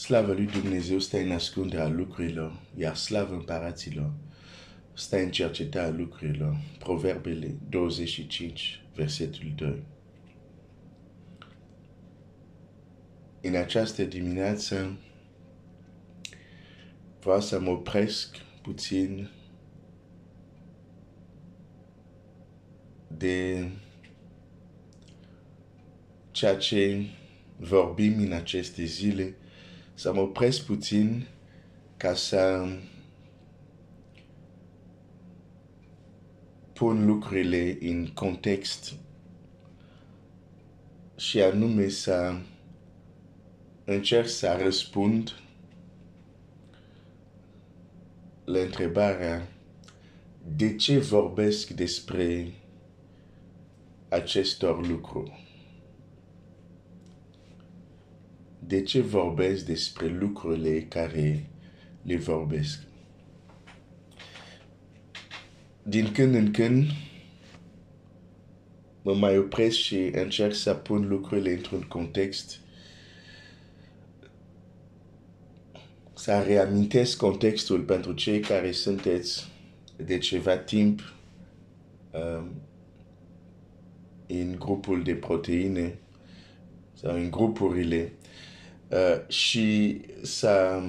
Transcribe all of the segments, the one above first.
Slavă lui Dumnezeu stă în ascunderea lucrurilor, iar slavă împăraților stă în cercetarea lucrurilor. Proverbele 25, versetul 2. În această dimineață vreau să mă opresc puțin de ceea ce vorbim în aceste zile, să mă opresc puțin ca să pun lucrurile în context și anume să încerc să răspund la întrebarea de ce vorbesc despre acestor lucruri. De ce vorbesc despre lucrurile care le vorbesc? Din când în când mă mai opresc și încerc să pun lucrurile într-un context să reamintesc contextul pentru cei care sunteți de ceva timp um, în grupul de proteine sau în grupurile uh, și să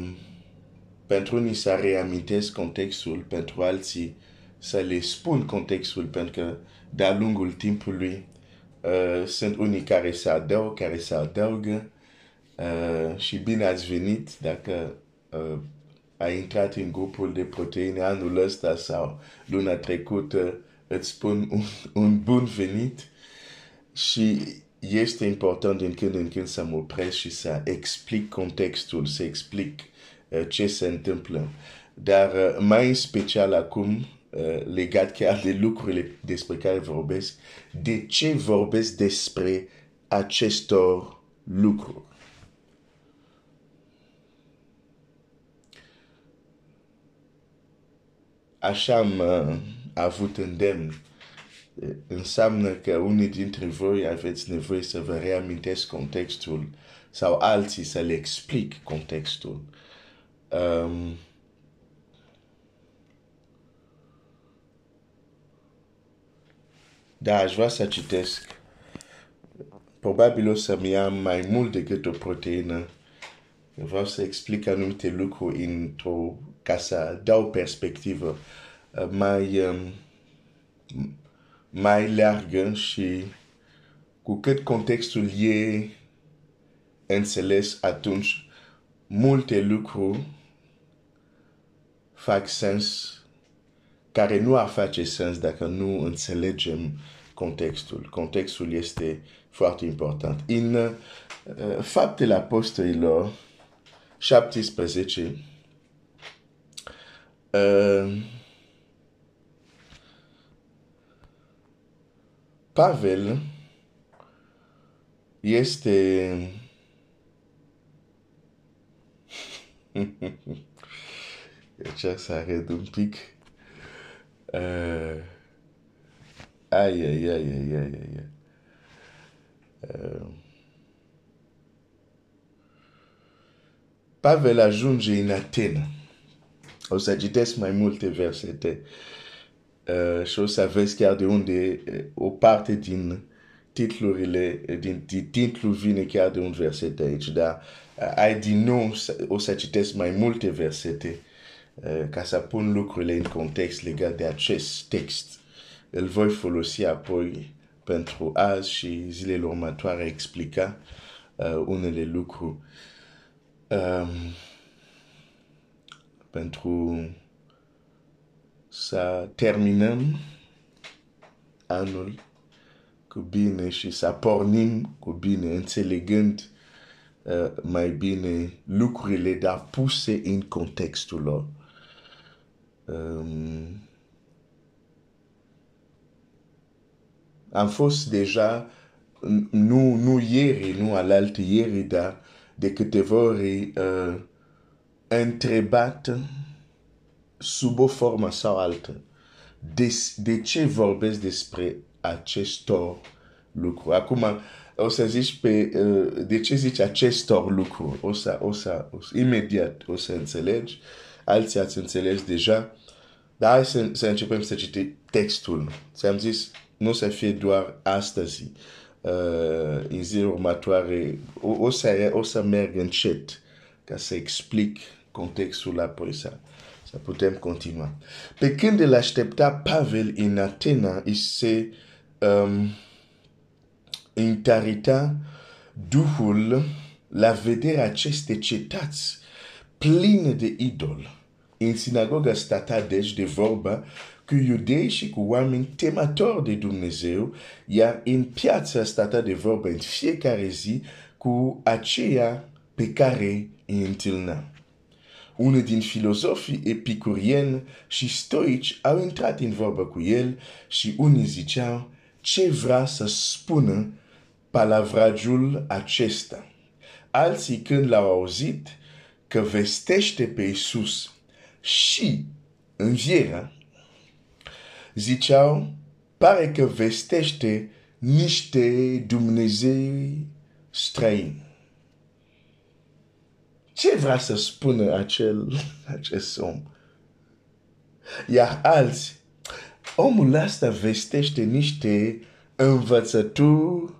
pentru unii să reamintesc contextul, pentru alții să le spun contextul, pentru că de-a lungul timpului uh, sunt unii care se adaugă, care se adaugă uh, și bine ați venit dacă uh, a intrat în grupul de proteine anul ăsta sau luna trecută, îți spun un, un bun venit. Și este important din când în când să mă opresc și să explic contextul, să explic uh, ce se întâmplă. Dar uh, mai în special acum, uh, legat chiar de lucrurile despre care vorbesc, de ce vorbesc despre acestor lucruri. Așa am uh, avut îndemn înseamnă că unii dintre voi aveți nevoie să vă reamintesc contextul sau alții să le explic contextul. Um, da, aș vrea să citesc. Probabil o să-mi ia mai mult decât o proteină. Vreau să explic anumite lucruri într-o, ca să dau perspectivă uh, mai um, mai largă și cu cât contextul e înțeles atunci, multe lucruri fac sens care nu ar face sens dacă nu înțelegem contextul. Contextul este foarte important. În uh, Faptele Apostolilor 17, uh, Pavel este încerc să arăt un pic uh, ai, ai, ai, ai, ai, ai. Uh, Pavel ajunge în Atena. O să citesc mai multe versete. Uh, uh, și o să vezi chiar de unde uh, o parte din titlurile, din, din titlul vine chiar de un verset aici, dar uh, ai din nou o să citesc mai multe versete uh, ca să pun lucrurile în context legat de acest text. Îl voi folosi apoi pentru azi și zilele următoare explica uh, unele lucruri. Um, pentru să terminăm anul cu bine și să pornim cu bine, înțelegând uh, mai bine lucrurile, dar puse în contextul lor. Um, am fost deja, nu, nu ieri, nu alaltă ieri, dar de câteva ori uh, întrebat sub o formă sau altă. De, de ce vorbesc despre acestor lucruri? Acum, o să zici pe, uh, de ce zici acestor lucruri, o să, o să, o să imediat o să înțelegi, alții ați înțeles deja, dar hai să, să începem să citim textul. Ți-am zis, nu să fie doar astăzi, uh, în zilele următoare, o, o, să, o să merg încet ca să explic contextul apoi să, să putem continua. Pe când îl aștepta Pavel în Atena, îi se um, întarita Duhul la vederea aceste cetăți pline de idol. În sinagoga stata deci de vorba cu iudei și cu oameni temători de Dumnezeu, iar în piața stata de vorba în fiecare zi cu aceea pe care îi întâlnea. Unul din filozofii epicurieni și stoici au intrat în vorbă cu el și unii ziceau ce vrea să spună palavrajul acesta. Alții când l-au auzit că vestește pe Isus și învierea, ziceau, pare că vestește niște Dumnezei străini. Ce vrea să spună acel, acest om? Iar alții, omul ăsta vestește niște învățături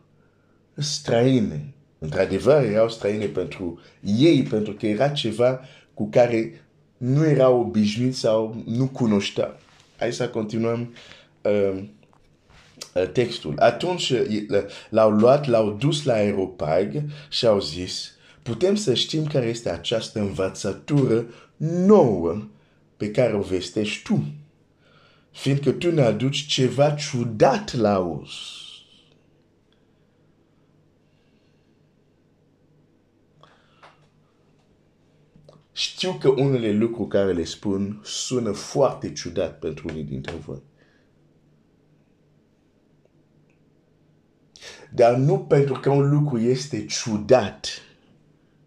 străine. Într-adevăr, erau străine pentru ei, pentru că era ceva cu care nu erau obișnuiți sau nu cunoșteau. Hai să continuăm uh, textul. Atunci l-au luat, l-au dus la aeropag și au zis, putem să știm care este această învățătură nouă pe care o vestești tu, fiindcă tu ne aduci ceva ciudat la uz. Știu că unele lucruri care le spun sună foarte ciudat pentru unii dintre voi. Dar nu pentru că un lucru este ciudat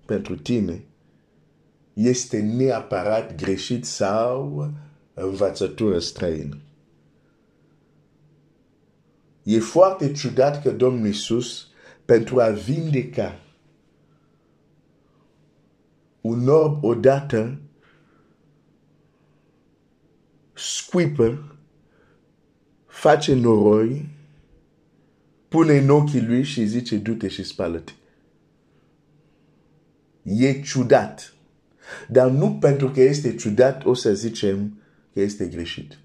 pentru tine, este neapărat greșit sau învățătură străină. E foarte ciudat că Domnul Iisus, pentru a vindeca un orb odată scuipă, face noroi, pune în ochii lui și zice du-te și spală-te. E ciudat. Dar nu pentru că este ciudat o să zicem că este greșit.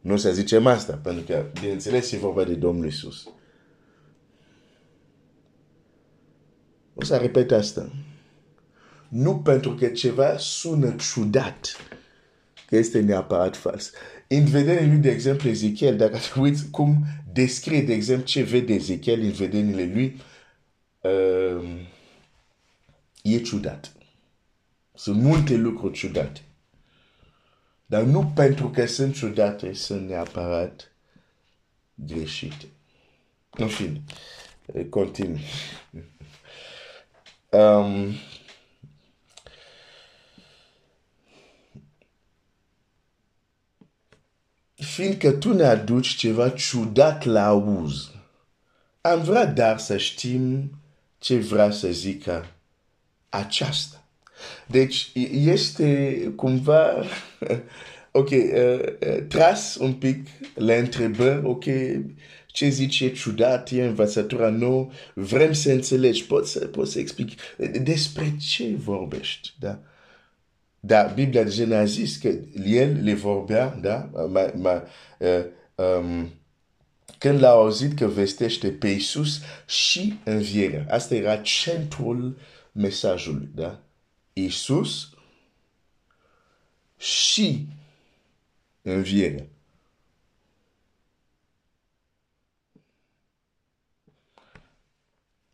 Nu o să zicem asta, pentru că, bineînțeles, e vorba de Domnul Iisus. O să repet asta nu pentru că ceva sună ciudat, că este neapărat fals. În vederea lui, de exemplu, Ezechiel, dacă te uiți cum descrie, de exemplu, ce vede Ezechiel în vederile lui, uh, e ciudat. Sunt multe lucruri ciudate. Dar nu pentru că sunt ciudate, sunt neapărat greșite. În fine, continui. Um, fiindcă tu ne aduci ceva ciudat la auz. Am vrea dar să știm ce vrea să zică aceasta. Deci este cumva, ok, uh, uh, tras un pic la întrebări, ok, ce zice ciudat, e învățătura nouă, vrem să înțelegi, pot să, pot să explic despre ce vorbești, da? Dar Biblia deja ne-a zis că el le vorbea, da? Ma, ma, uh, um, când l-a auzit că vestește pe Iisus și învierea. Asta era centrul mesajului, da? Iisus și învierea.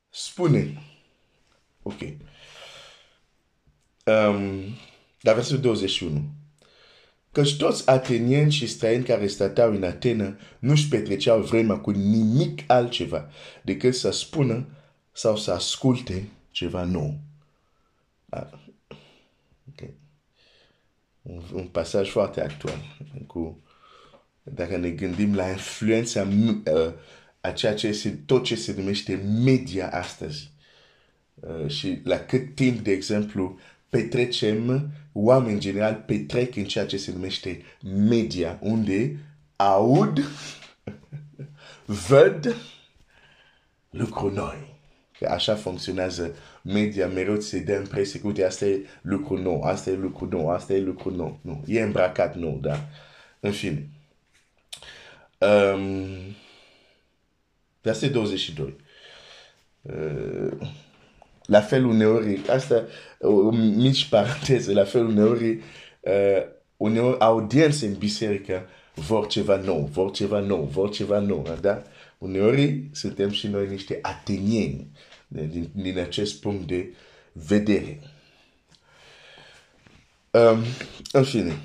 Spune. Ok. Um, la versetul 21. Căci toți atenieni și străini care stăteau în Atena nu-și petreceau vremea cu nimic altceva decât să spună sau să asculte ceva nou. Ah. Okay. Un, un pasaj foarte actual. Cu, dacă ne gândim la influența uh, a ceea ce este tot ce se numește media astăzi. Uh, și la cât timp, de exemplu, petrecem, oameni în general petrec în ceea ce se numește media, unde aud, văd lucruri noi. Că așa funcționează media, mereu se dă impresie că, uite, asta e lucru nou, asta e lucru nou, asta e lucru nou. Nu, e îmbrăcat nou, da? În fine. Um, verset 22. Uh, la fel uneori, asta, o mici paranteză, la fel uneori, uh, uneori audiențe în biserică vor ceva nou, vor ceva nou, vor ceva nou, da? Uneori suntem și noi niște atenieni din, din acest punct de vedere. Um, în fine,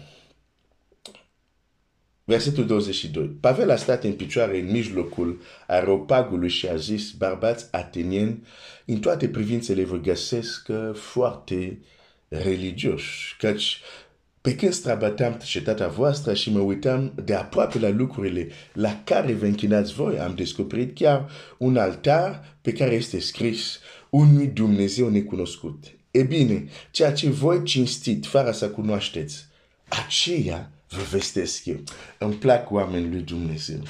versetul 22. Pavel a stat în picioare în mijlocul aeropagului și a zis, bărbați atenieni, în toate privințele vă găsesc foarte religioși, căci pe când străbăteam cetatea voastră și mă uitam de aproape la lucrurile la care vă închinați voi, am descoperit chiar un altar pe care este scris unui Dumnezeu necunoscut. E bine, ceea ce voi cinstit, fără să cunoașteți, aceea vă vestesc eu. Îmi plac oamenii lui Dumnezeu.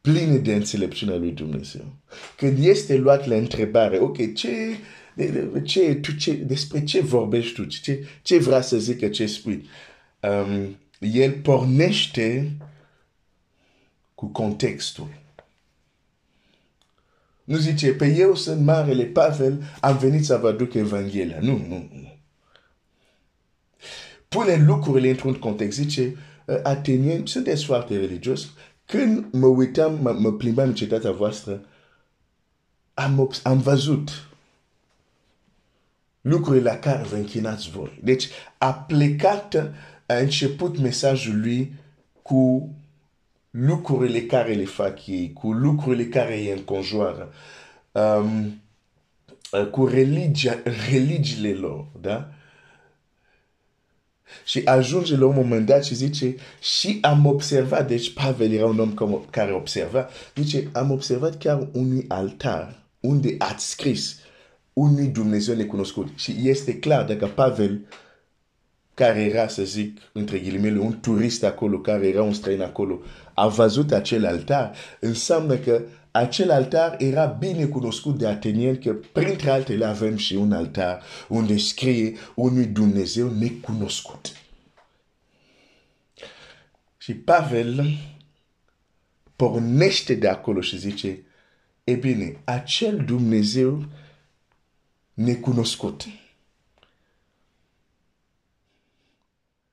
Pline de înțelepciunea lui Dumnezeu. Când este luat la întrebare, ok, ce ce, tu, ce, despre ce vorbești tu, ce, ce vrea să zică ce spui. Um, el pornește cu contextul. Nu zice, pe eu sunt Marele Pavel, am venit să vă aduc Evanghelia. Nu, nu, nu. Pune lucrurile într-un context. Zice, uh, atenieni, sunteți foarte religios. Când mă uitam, mă, mă plimbam în cetatea voastră, am, am văzut lucrurile la care vă închinați voi. Deci a plecat, a început mesajul lui cu lucrurile care le fac ei, cu lucrurile care îi înconjoară, um, cu religia, religiile lor, da? Și ajunge la un moment dat și zice, și am observat, deci Pavel era un om care observa, zice, am observat chiar un altar unde ați scris unui Dumnezeu necunoscut. Și este clar dacă Pavel, care era, să zic, între ghilimele, un turist acolo, care era un străin acolo, a văzut acel altar, înseamnă că acel altar era bine cunoscut de atenieni, că printre altele avem și un altar unde scrie unui Dumnezeu necunoscut. Și Pavel pornește de acolo și zice, e bine, acel Dumnezeu necunoscut.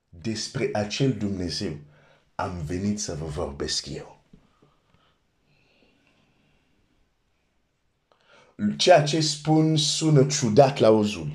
Despre acel Dumnezeu am venit să vă vorbesc eu. Ceea ce spun sună ciudat la ozul.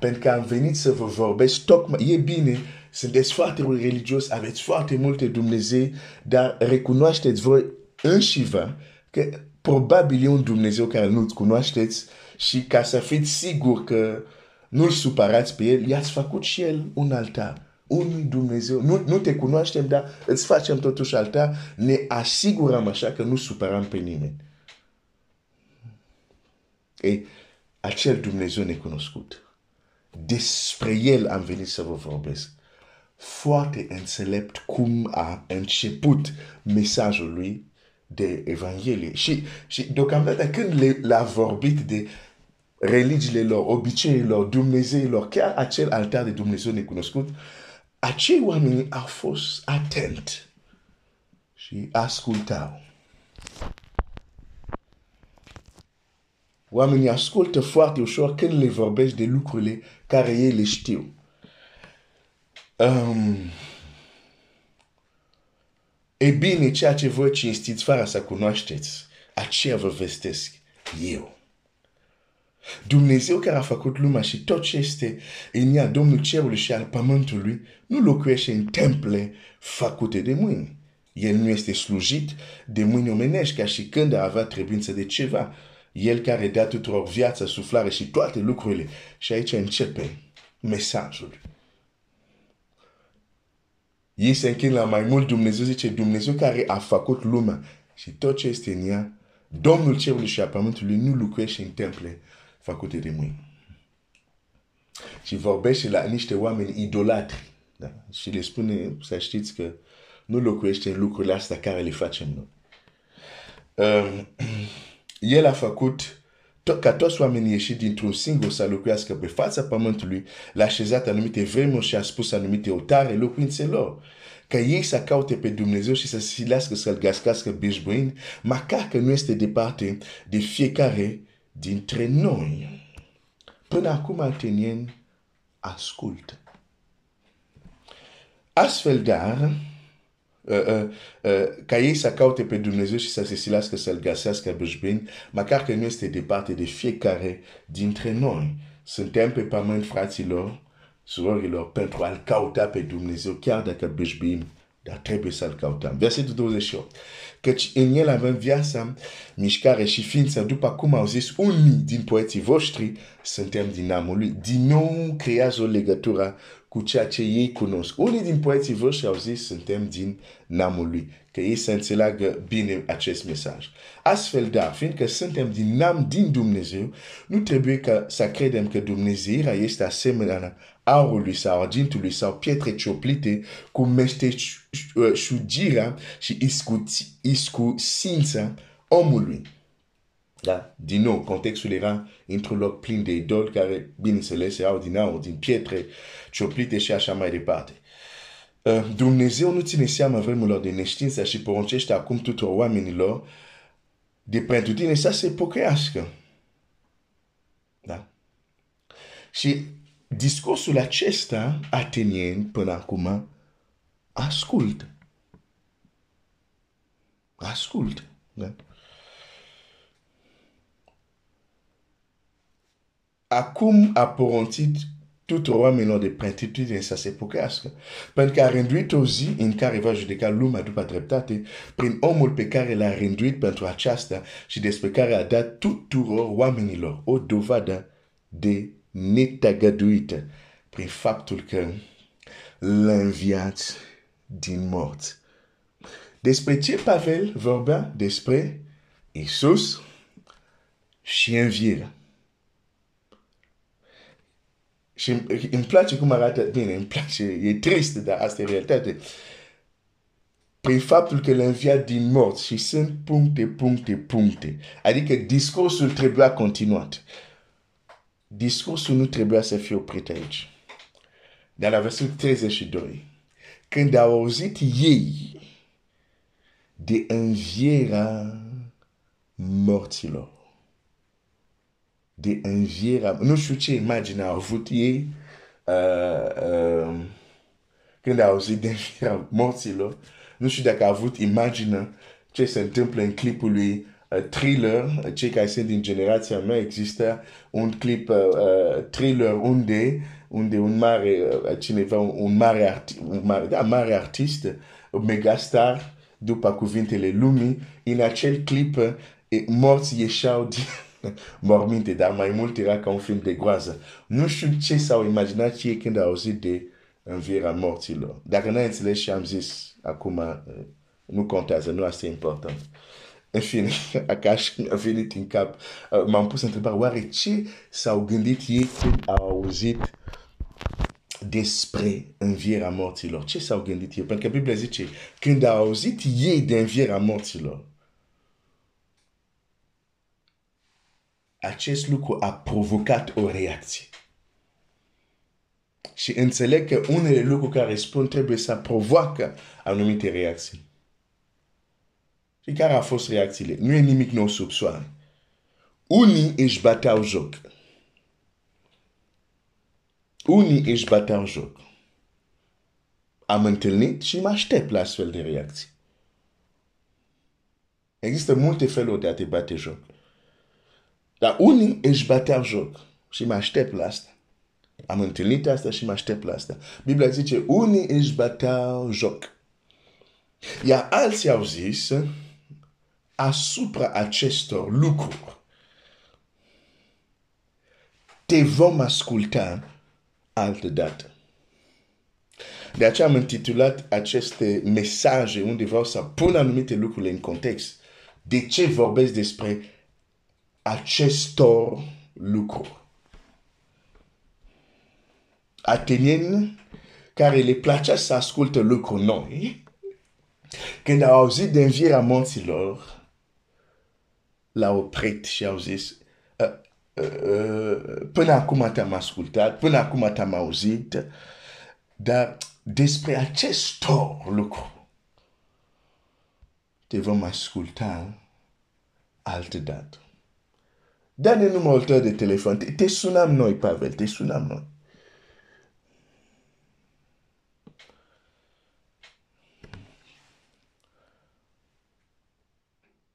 Pentru că am venit să vă vorbesc tocmai, e bine, sunteți foarte religios, aveți foarte multe Dumnezei, dar recunoașteți voi înșivă că probabil e un Dumnezeu care nu-ți cunoașteți și ca să fiți sigur că nu-l supărați pe el, i-ați făcut și el un altar. Unui Dumnezeu. Nu, nu te cunoaștem, dar îți facem totuși altar. Ne asigurăm așa că nu supărăm pe nimeni. E acel Dumnezeu necunoscut. Despre el am venit să vă vorbesc. Foarte înțelept cum a început mesajul lui de Evanghelie. Și, și deocamdată când le-a vorbit de religiile lor, obiceiile lor, Dumnezeilor, chiar acel altar de Dumnezeu necunoscut, acei oameni au fost atent și ascultau. Oamenii ascultă foarte ușor când le vorbești de lucrurile care ei le știu. Um, e bine, ceea ce voi cinstiți fără să cunoașteți, aceea vă vestesc eu. Dumnezeu care a făcut lumea și tot ce este în ea, Domnul cerului și al pământului, nu locuiește în temple făcute de mâini. El nu este slujit de mâini omenești ca și când a avea trebuință de ceva. El care dă tuturor viața, suflare și toate lucrurile. Și aici începe mesajul. Ei se închin la mai mult Dumnezeu, zice Dumnezeu care a făcut lumea și tot ce este în ea, Domnul cerului și a pământului nu lucrește în temple făcute de mâini. Și vorbește la niște oameni idolatri. Da? Și le spune, să știți că nu locuiește în lucrurile astea care le facem noi. Uh, el a făcut tot, ca toți oamenii ieși dintr-un singur să locuiască pe fața pământului, l-a așezat anumite vremuri și a spus anumite otare locuințelor. Ca ei să caute pe Dumnezeu și să silească să-L gascască bișbuin, măcar că nu este departe de fiecare dintre noi. Până acum, atenieni, ascultă. Astfel, dar, uh, uh, uh, ca ei să caute pe Dumnezeu și să se silească să-L găsească bine, măcar că nu este departe de fiecare dintre noi. Suntem pe pământ, fraților, surorilor, pentru a-L cauta pe Dumnezeu, chiar dacă bine, dar trebuie să-L cautăm. Versetul 28. Căci în El avem viața, mișcare și ființă, după cum au zis unii din poeții voștri, suntem din namul Lui. Din nou creează o legătură cu ceea ce ei cunosc. Unii din poeții voștri au zis, suntem din namul lui, că ei să înțeleagă bine acest mesaj. Astfel, da, fiindcă suntem din nam din Dumnezeu, nu trebuie ca să credem că Dumnezeirea este asemenea aurului sau argintului sau pietre cioplite cu meșteșugirea și iscusința omului. Da? Din nou, contextul era într-un loc plin de idoli care, bineînțeles, erau din aur, din pietre cioplite și așa mai departe. Uh, Dumnezeu nu ține seama vremurilor de neștiință și poruncește acum tuturor oamenilor de pentru tine să se pocăiască. Da? Și discursul acesta atenien până acum ascult. Ascult. Da? Acum a poruncit tuturor oamenilor de pretutindeni să se pocăiască. Pentru că a rânduit o zi în care va judeca lumea după dreptate prin omul pe care l-a rânduit pentru aceasta și despre care a dat tuturor oamenilor o dovadă de netagăduită prin faptul că l-a înviat din morți. Despre ce Pavel vorbea? Despre Isus și învierea. Și îmi place cum arată bine, îmi place, e trist, dar asta e realitate. Prin faptul că l-a înviat din morți și sunt puncte, puncte, puncte. Adică discursul trebuia continuat. Discursul nu trebuia să fie oprit aici. Dar la versetul 32, când au auzit ei de învierea morților, de învierea. Nu știu ce imagine au avut ei uh, uh, când au auzit de învierea morților. Nu știu dacă au avut imagine ce se întâmplă în clipul lui uh, Thriller. Cei care sunt din generația mea, există un clip uh, uh, Thriller unde unde un mare, uh, cineva, un mare, arti, un mare, da, mare artist, un megastar, după cuvintele lumii, în acel clip, uh, morți ieșeau din morminte, dar mai mult era ca un film de groază. Nu știu ce s-au imaginat ei când au auzit de învierea morților. Dacă n-ai înțeles și am zis, acum uh, nu contează, nu asta e important. În fine, acasă mi-a venit în cap, uh, m-am pus întrebarea, oare ce s-au gândit ei când au auzit despre învierea morților? Ce s-au gândit ei? Pentru că Biblia zice, când au auzit ei de învierea morților, acest lucru a provocat o reacție. Și înțeleg că unele lucruri care spun trebuie să provoacă anumite reacții. Și care au fost reacțiile? Nu e nimic nou sub soare. Unii își bateau joc. Unii își bateau joc. Am întâlnit și mă aștept la astfel de reacții. Există multe feluri de a te bate joc. Dar unii își bateau joc și mă aștept la asta. Am întâlnit asta și mă aștept la asta. Biblia zice, unii își bateau joc. Iar alții au zis, asupra acestor lucruri, te vom asculta altă dată. De aceea am intitulat aceste mesaje unde vreau să pun anumite lucruri în context De ce vorbesc despre acestor lucruri? Atenieni care le placea să asculte lucruri noi, când au auzit de învierea morților, l-au oprit și au zis, uh, uh, până acum te-am ascultat, până acum te-am auzit, dar despre acestor lucruri te vom asculta altă dată. Dă-ne numărul tău de telefon. Te, te sunam noi, Pavel, te sunam noi.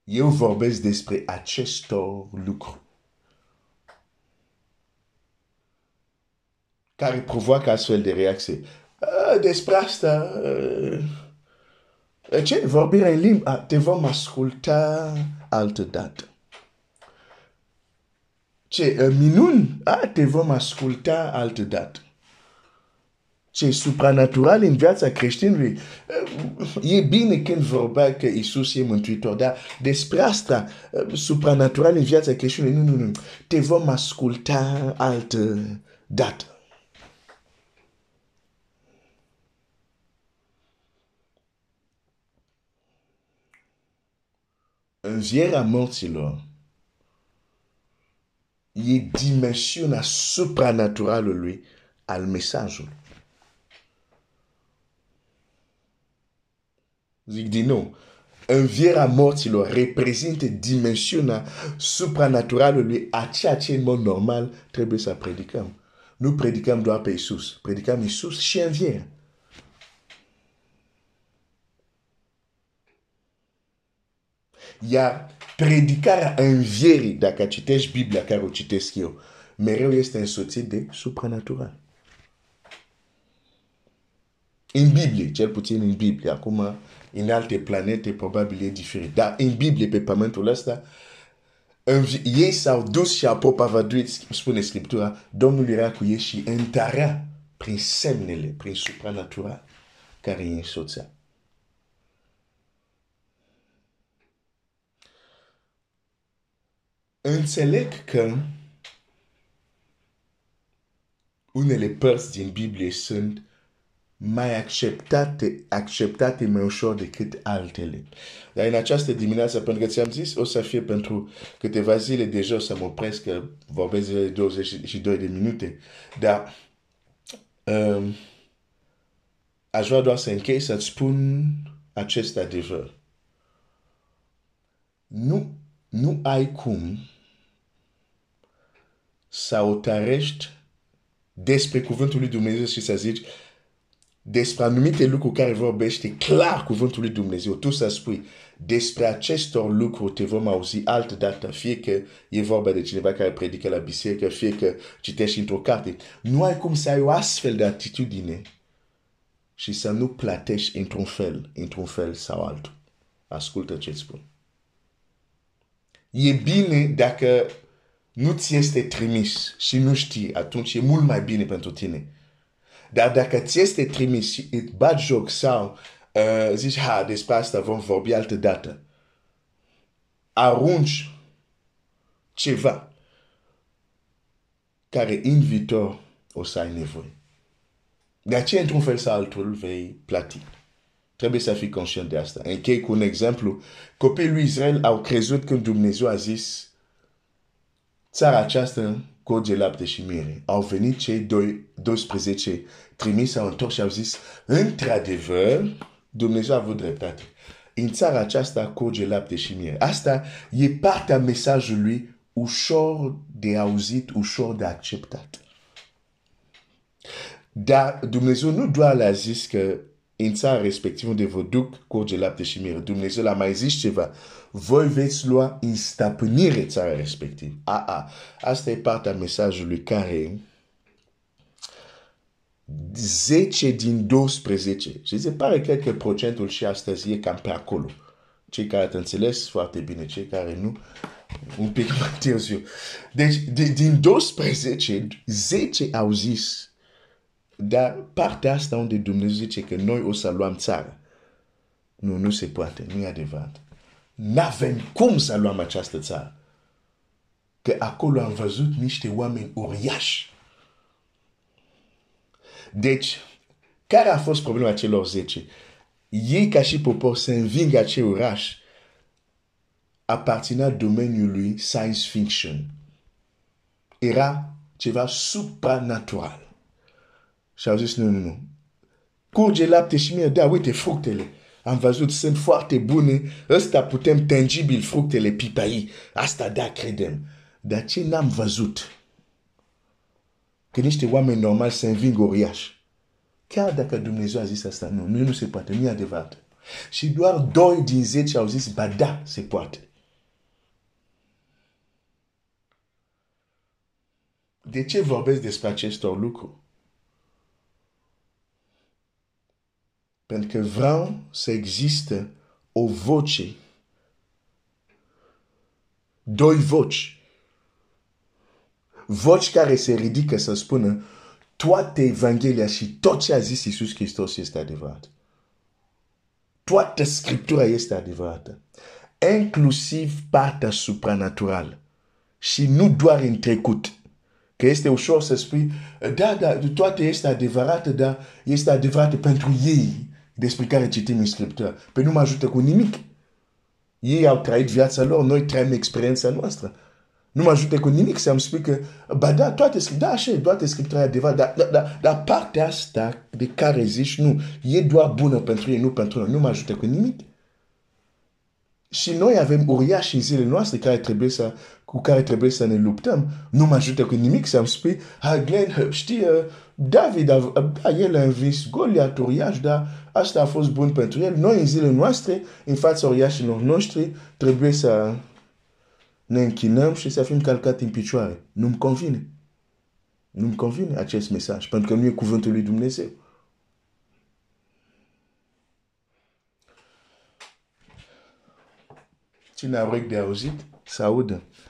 Eu vorbesc despre acestor lucruri care provoacă astfel de reacție. Despre asta, ce? Vorbirea în limba, te vom asculta altă dată. Ce? Minuni, te vom asculta altă dată ce supranatural în viața creștinului. E bine când vorbea că Isus e mântuitor, dar despre asta, supranatural în viața creștinului, nu, nu, nu. Te vom asculta altă dată. Învierea morților e dimensiunea supranaturalului al mesajului. Zic din nou, învierea morților reprezintă dimensiunea supranaturalului a ceea ce în mod normal trebuie să predicăm. Nu predicăm doar pe Isus, predicăm Isus și învierea. Iar predicarea învierii, dacă citești Biblia care o citesc eu, mereu este însoțit de supranatural. În Biblie, cel puțin în Biblie, acum în alte planete probabil e diferit. Dar în Biblie, pe pământul ăsta, ei s-au dus și au propovăduit, spune Scriptura, Domnul era cu ei și întărea prin semnele, prin supranatural care îi însoțea. Înțeleg că unele părți din Biblie sunt mai acceptate, acceptate mai ușor decât altele. Dar în această dimineață, pentru că ți-am zis, o să fie pentru câteva zile deja o să mă opresc, că vorbesc de 22 de minute. Dar um, aș vrea doar să închei să-ți spun acest adevăr. Nu, nu ai cum să o tărești despre cuvântul lui Dumnezeu și să zici, despre anumite lucruri care vorbește clar cuvântul lui Dumnezeu. Tu să spui despre acestor lucruri te vom auzi altă dată, fie că e vorba de cineva care predică la biserică, fie că citești într-o carte. Nu ai cum să ai o astfel de atitudine și să nu plătești într-un fel, într-un fel sau altul. Ascultă ce spun. E bine dacă nu ți este trimis și nu știi, atunci e mult mai bine pentru tine dar dacă ți este trimis și îți bat joc sau uh, zici, ha, despre asta vom vorbi altă dată, arunci ceva care în viitor o să ai nevoie. De aceea, într-un fel sau altul, vei plati. Trebuie să fii conștient de asta. Închei cu un exemplu. Copiii lui Israel au crezut când Dumnezeu a zis țara aceasta curge lapte și miere. Au venit cei 12 trimis, au întors și au zis, într-adevăr, Dumnezeu a avut dreptate. În țara aceasta curge lapte și miere. Asta e partea mesajului ușor de auzit, ușor de acceptat. Dar Dumnezeu nu doar le-a zis că în țara respectivă unde vă duc curge lapte și miere. Dumnezeu l-a mai zis ceva voi veți lua în stăpânire țara respectivă. A, a, asta e partea mesajului care 10 din 12. Și se pare cred că procentul și astăzi e cam pe acolo. Cei care ați înțeles foarte bine, cei care nu, un pic mai târziu. Deci, de, din 12, 10 au zis, dar partea asta unde Dumnezeu zice că noi o să luăm țara. Nu, nu se poate, nu e adevărat. n-avem cum să luăm această țară. Că acolo am văzut niște oameni uriași. Deci, care a fost problema celor zece? Ei, ca și popor, să învingă acel oraș aparținea domeniului science fiction. Era ceva supranatural. Și au zis, nu, nu, nu. Curge lapte și miere, da, uite, fructele. Am văzut, sunt foarte bune. Ăsta putem tangibil fructele pipai. Asta da, credem. Dar ce n-am văzut? Că niște oameni normali se înving uriași. Chiar dacă Dumnezeu a zis asta, nu, nu, nu se poate, nu e adevărat. Și doar doi din zece au zis, ba da, se poate. De ce vorbesc despre acestor lucruri? Pentru că vreau să existe o voce, doi voci, voci care se ridică să spună toate Evanghelia și tot ce a zis Iisus Hristos este adevărat. Toată Scriptura este adevărată. Inclusiv partea supranaturală. Și nu doar în trecut. Că este ușor să spui, da, da, toate este adevărată, dar este adevărată pentru ei despre care citim în Scriptură. Pe nu mă ajută cu nimic. Ei au trăit viața lor, noi trăim experiența noastră. Nu mă ajută cu nimic să-mi spui că, ba da, toate, da, așa, toate Scriptura e adevărat, dar, dar, dar, dar partea asta de care zici, nu, e doar bună pentru ei, nu pentru noi, nu mă ajută cu nimic. Și noi avem uriași în zilele noastre care trebuie să, cu care trebuie să ne luptăm. Nu mă ajută cu nimic să-mi spui, ha, Glenn, știi, David, a, da, el a învins Goliat uriaș, dar asta a fost bun pentru el. Noi, în zilele noastre, în fața uriașilor noștri, trebuie să ne închinăm și să fim calcați în picioare. Nu-mi convine. Nu-mi convine acest mesaj, pentru că nu e cuvântul lui Dumnezeu. Cine a urechi de auzit, să audă.